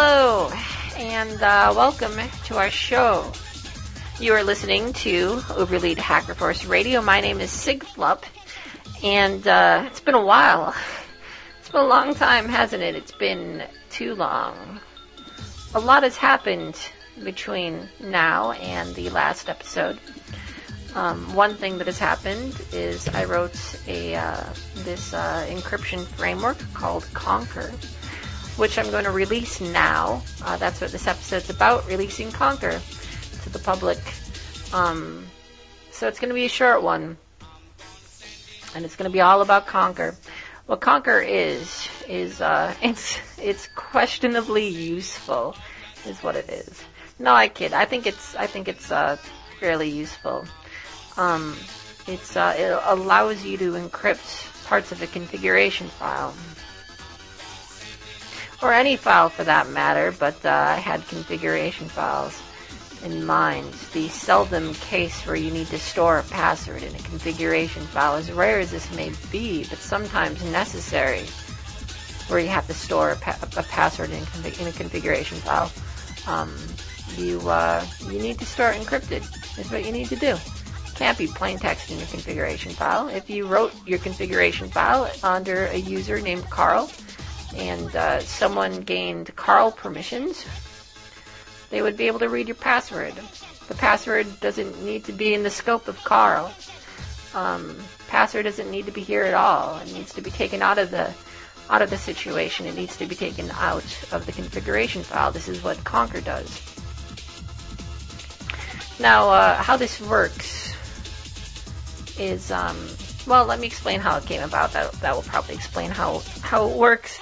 and uh, welcome to our show. You are listening to Uber Leet Hacker Force Radio. My name is Sigflup, and uh, it's been a while. It's been a long time, hasn't it? It's been too long. A lot has happened between now and the last episode. Um, one thing that has happened is I wrote a uh, this uh, encryption framework called concr, which I'm going to release now. Uh, that's what this episode's about: releasing concr to the public. Um, so it's going to be a short one, and it's going to be all about concr. What concr is is uh, it's it's questionably useful, is what it is. No, I kid. I think it's I think it's uh, fairly useful. Um, it's uh, it allows you to encrypt parts of a configuration file, or any file for that matter. But uh, I had configuration files in mind. The seldom case where you need to store a password in a configuration file, as rare as this may be, but sometimes necessary, where you have to store a, pa- a password in, in, a configuration file. Um, you uh, you need to store encrypted. Is what you need to do can't be plain text in your configuration file. If you wrote your configuration file under a user named Carl and uh, someone gained Carl permissions, they would be able to read your password. The password doesn't need to be in the scope of Carl. Um, password doesn't need to be here at all. It needs to be taken out of the out of the situation. It needs to be taken out of the configuration file. This is what concr does. Now, uh, how this works is um, well, let me explain how it came about. That that will probably explain how how it works.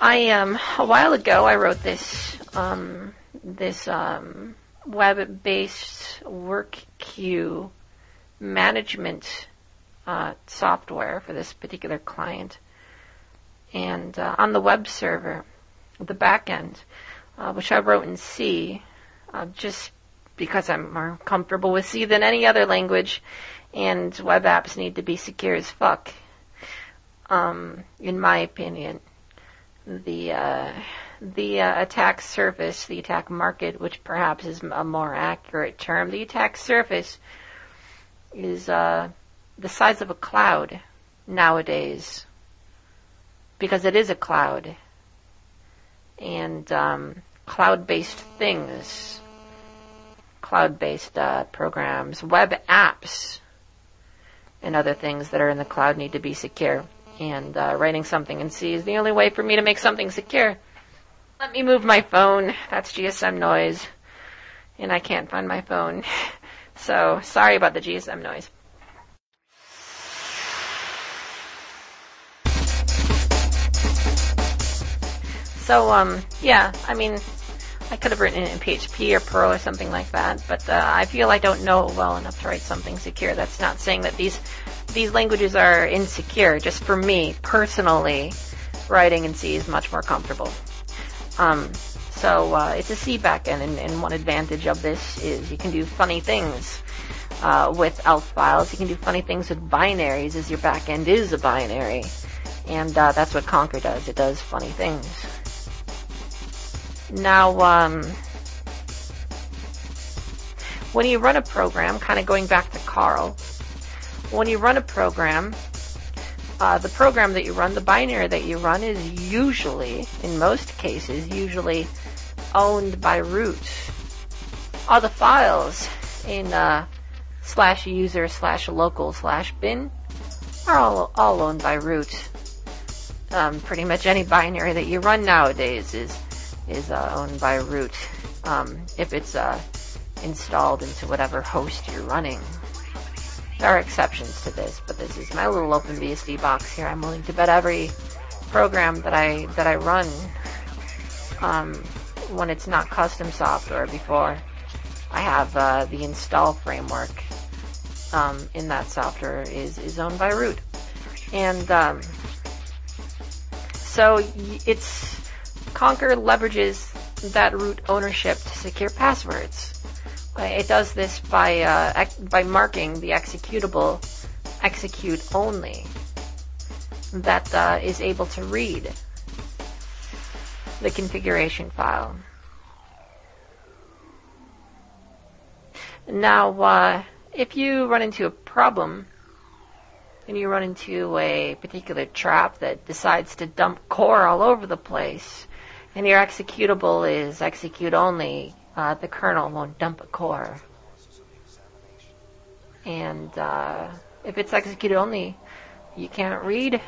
I um a while ago I wrote this um this um web-based work queue management uh, software for this particular client, and uh, on the web server, the backend, uh, which I wrote in C, uh, just because I'm more comfortable with C than any other language, and web apps need to be secure as fuck. Um, in my opinion, the uh, the uh, attack surface, the attack market, which perhaps is a more accurate term, the attack surface is uh, the size of a cloud nowadays, because it is a cloud, and um, cloud-based things, cloud-based uh, programs, web apps and other things that are in the cloud need to be secure. And uh, writing something in C is the only way for me to make something secure. Let me move my phone. That's GSM noise. And I can't find my phone. So sorry about the GSM noise. So um yeah, I mean I could have written it in PHP or Perl or something like that, but uh, I feel I don't know well enough to write something secure. That's not saying that these these languages are insecure. Just for me personally, writing in C is much more comfortable. Um, so uh, it's a C backend, and, and one advantage of this is you can do funny things uh, with ELF files. You can do funny things with binaries, as your backend is a binary, and uh, that's what concr does. It does funny things. Now, um, when you run a program, kind of going back to Carl, when you run a program, uh, the program that you run, the binary that you run, is usually, in most cases, usually owned by root. All the files in uh, slash user slash local slash bin are all, all owned by root. Um, pretty much any binary that you run nowadays is is uh, owned by root um, if it's uh, installed into whatever host you're running. There are exceptions to this, but this is my little OpenBSD box here. I'm willing to bet every program that I that I run um, when it's not custom software before I have uh, the install framework um, in that software is is owned by root, and um, so it's concr leverages that root ownership to secure passwords it does this by uh, ex- by marking the executable execute only that uh, is able to read the configuration file. Now, uh, if you run into a problem and you run into a particular trap that decides to dump core all over the place, and your executable is execute only uh, the kernel won't dump a core. And uh, if it's execute only, you can't read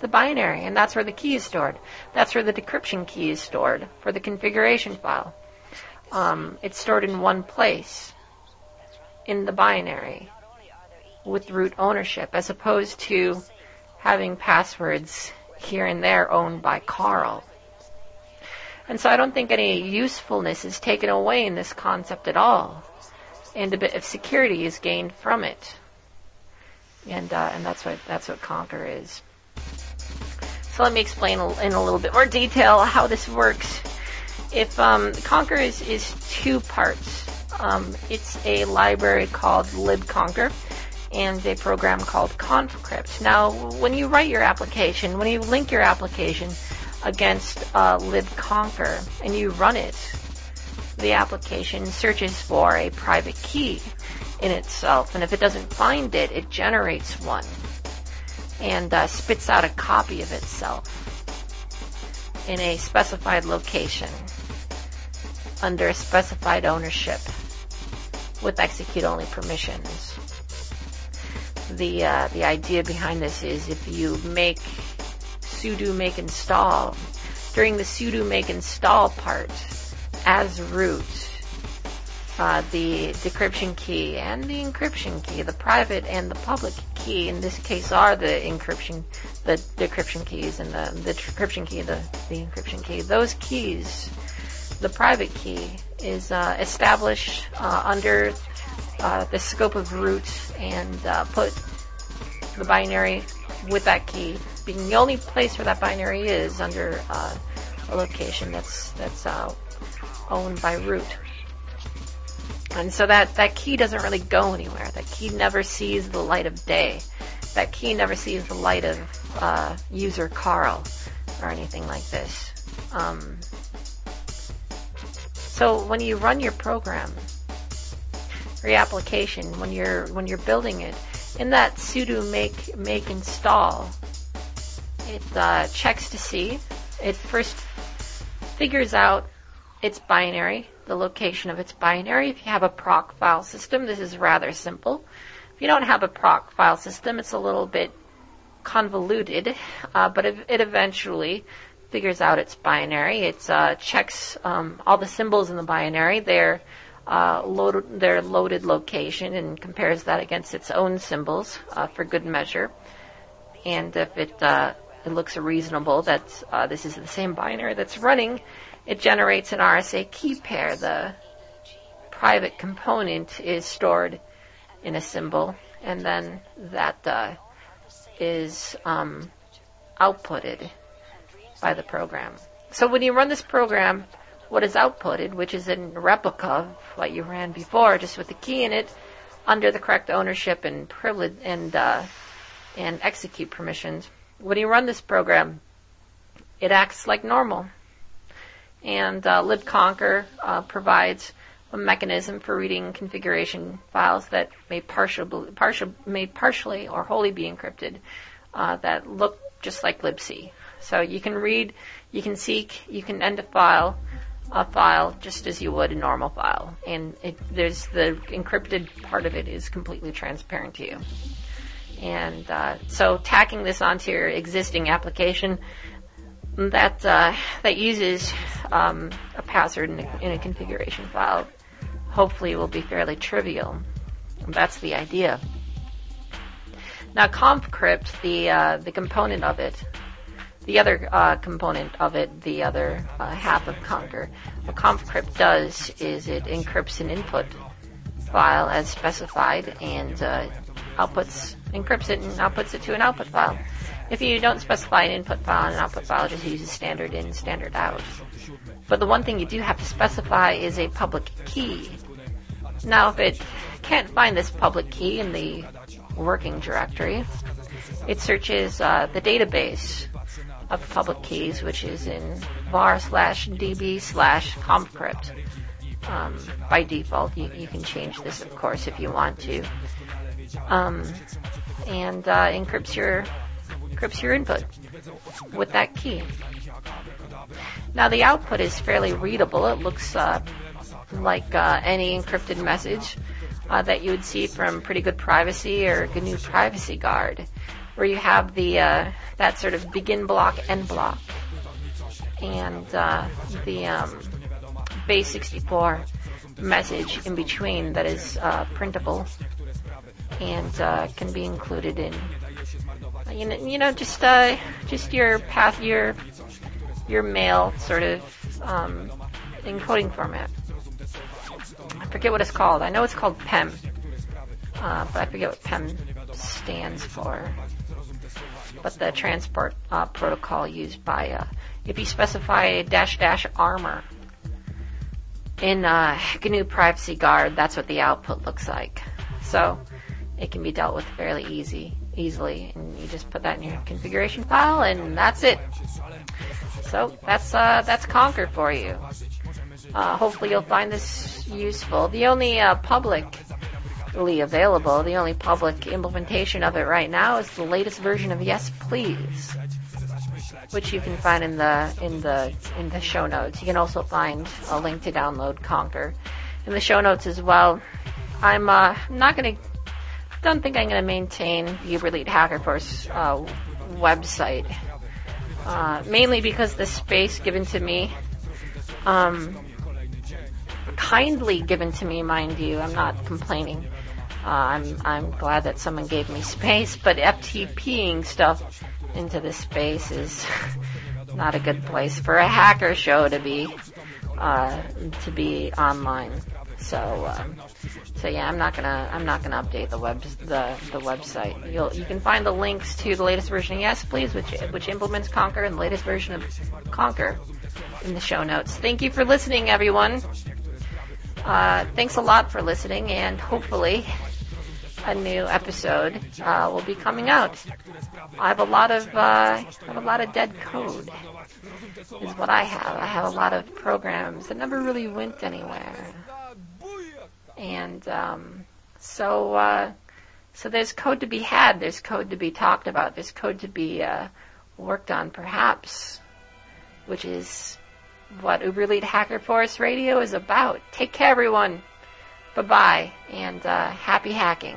the binary, and that's where the key is stored. That's where the decryption key is stored for the configuration file. Um, it's stored in one place in the binary with root ownership, as opposed to having passwords here and there owned by Carl. And so I don't think any usefulness is taken away in this concept at all. And a bit of security is gained from it. And, uh, and that's what, that's what concr is. So let me explain in a little bit more detail how this works. If um, concr is, is two parts, um, it's a library called libconcr and a program called confcrypt. Now, when you write your application, when you link your application, against uh, libconcr and you run it, the application searches for a private key in itself, and if it doesn't find it, it generates one and uh, spits out a copy of itself in a specified location under a specified ownership with execute only permissions. The uh, the idea behind this is if you make sudo make install. During the sudo make install part, as root, uh, the decryption key and the encryption key, the private and the public key in this case are the encryption, the decryption keys and the, the decryption key, the, the encryption key. Those keys, the private key is uh, established uh, under uh, the scope of root and uh, put the binary with that key being the only place where that binary is under uh, a location that's that's uh, owned by root. And so that, that key doesn't really go anywhere. That key never sees the light of day. That key never sees the light of uh, user Carl or anything like this. Um, so when you run your program your application, when you're when you're building it, in that sudo make make install, it uh, checks to see. It first figures out its binary, the location of its binary. If you have a proc file system, this is rather simple. If you don't have a proc file system, it's a little bit convoluted, uh, but it, it, eventually figures out its binary. It uh, checks um, all the symbols in the binary, their uh, loaded, their loaded location, and compares that against its own symbols uh, for good measure. And if it uh, it looks reasonable that uh, this is the same binary that's running, it generates an RSA key pair. The private component is stored in a symbol, and then that uh, is um, outputted by the program. So when you run this program, what is outputted, which is a replica of what you ran before, just with the key in it, under the correct ownership and privilege and uh, and execute permissions when you run this program, it acts like normal. And uh, libconcr uh, provides a mechanism for reading configuration files that may, partial, partial, may partially or wholly be encrypted uh, that look just like libc. So you can read, you can seek, you can end a file, a file just as you would a normal file, and it, there's the encrypted part of it is completely transparent to you. And uh, so tacking this onto your existing application that uh, that uses um, a password in a, in a, configuration file hopefully will be fairly trivial. That's the idea. Now confcrypt, the uh, the component of it, the other uh, component of it, the other uh, half of concr, what confcrypt does is it encrypts an input file as specified and uh, outputs, encrypts it and outputs it to an output file. If you don't specify an input file and an output file, it just uses standard in, standard out. But the one thing you do have to specify is a public key. Now, if it can't find this public key in the working directory, it searches uh, the database of public keys, which is in var slash db slash confcrypt. um, by default. You, you, can change this, of course, if you want to. Um, and uh, encrypts your encrypts your input with that key. Now the output is fairly readable. It looks uh, like uh, any encrypted message uh, that you would see from Pretty Good Privacy or GNU Privacy Guard, where you have the uh, that sort of begin block, end block, and uh, the um, base 64 message in between that is uh, printable and uh, can be included in you know, you know just uh, just your path your your mail sort of um, encoding format. I forget what it's called. I know it's called PEM, uh, but I forget what PEM stands for. But the transport uh, protocol used by, uh, if you specify dash dash armor in uh, GNU Privacy Guard, that's what the output looks like. So it can be dealt with fairly easy, easily, and you just put that in your configuration file, and that's it. So that's uh, that's concr for you. Uh, hopefully you'll find this useful. The only uh, publicly available, the only public implementation of it right now is the latest version of Yes Please, which you can find in the in the in the show notes. You can also find a link to download concr in the show notes as well. I'm uh, not going to. Don't think I'm going to maintain the Uber Hacker Force uh, website, uh, mainly because the space given to me um, kindly given to me, mind you. I'm not complaining. Uh, I'm I'm glad that someone gave me space, but FTPing stuff into this space is not a good place for a hacker show to be uh, to be online. So um, so yeah, I'm not gonna I'm not gonna update the web the the website. You'll you can find the links to the latest version of yesplz, which which implements concr and the latest version of concr in the show notes. Thank you for listening, everyone. Uh, thanks a lot for listening, and hopefully a new episode uh, will be coming out. I have a lot of uh, I have a lot of dead code. Is what I have. I have a lot of programs that never really went anywhere, and um, so uh, so there's code to be had. There's code to be talked about. There's code to be uh, worked on, perhaps, which is what Uber Leet Hacker Force Radio is about. Take care, everyone. Bye bye, and uh, happy hacking.